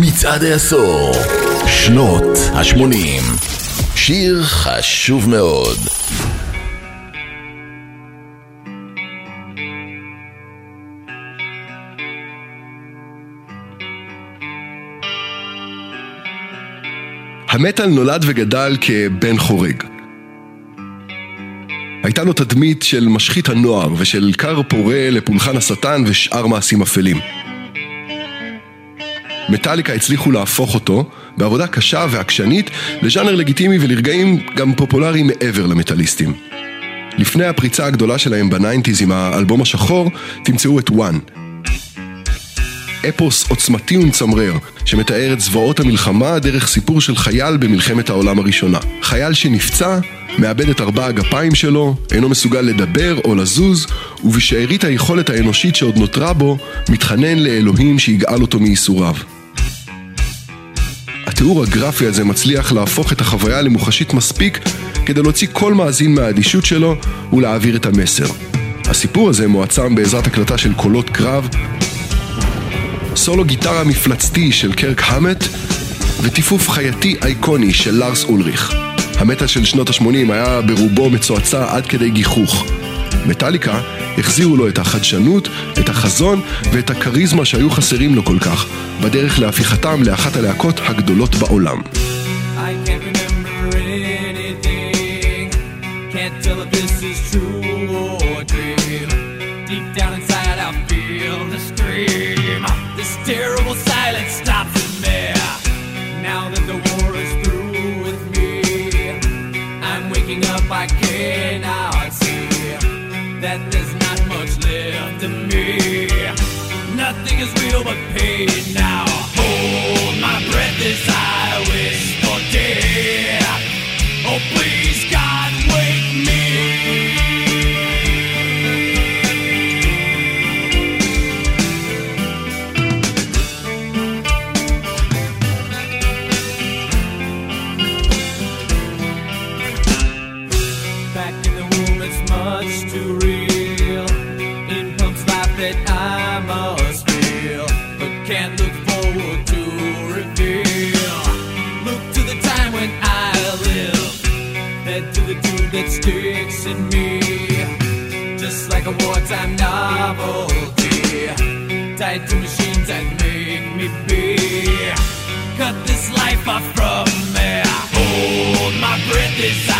מצעד העשור, שנות ה-80. שיר חשוב מאוד. המטאל נולד וגדל כבן חורג. הייתה לו תדמית של משחית הנוער ושל כר פורה לפולחן השטן ושאר מעשים אפלים. מטאליקה הצליחו להפוך אותו, בעבודה קשה ועקשנית, לז'אנר לגיטימי ולרגעים גם פופולרי מעבר למטאליסטים. לפני הפריצה הגדולה שלהם ב nineties עם האלבום השחור, תמצאו את One. אפוס עוצמתי ומצמרר, שמתאר את זוועות המלחמה דרך סיפור של חייל במלחמת העולם הראשונה. חייל שנפצע, מאבד את ארבע הגפיים שלו, אינו מסוגל לדבר או לזוז, ובשארית היכולת האנושית שעוד נותרה בו, מתחנן לאלוהים שיגאל אותו מייסוריו. התיאור הגרפי הזה מצליח להפוך את החוויה למוחשית מספיק כדי להוציא כל מאזין מהאדישות שלו ולהעביר את המסר. הסיפור הזה מועצם בעזרת הקלטה של קולות קרב, סולו גיטרה מפלצתי של קרק המט וטיפוף חייתי אייקוני של לארס אולריך. המטה של שנות ה-80 היה ברובו מצועצע עד כדי גיחוך. מטאליקה החזירו לו את החדשנות, את החזון ואת הכריזמה שהיו חסרים לו כל כך, בדרך להפיכתם לאחת הלהקות הגדולות בעולם. terrible that sticks in me, just like a wartime novelty, tied to machines that make me be. Cut this life off from me. Hold my breath.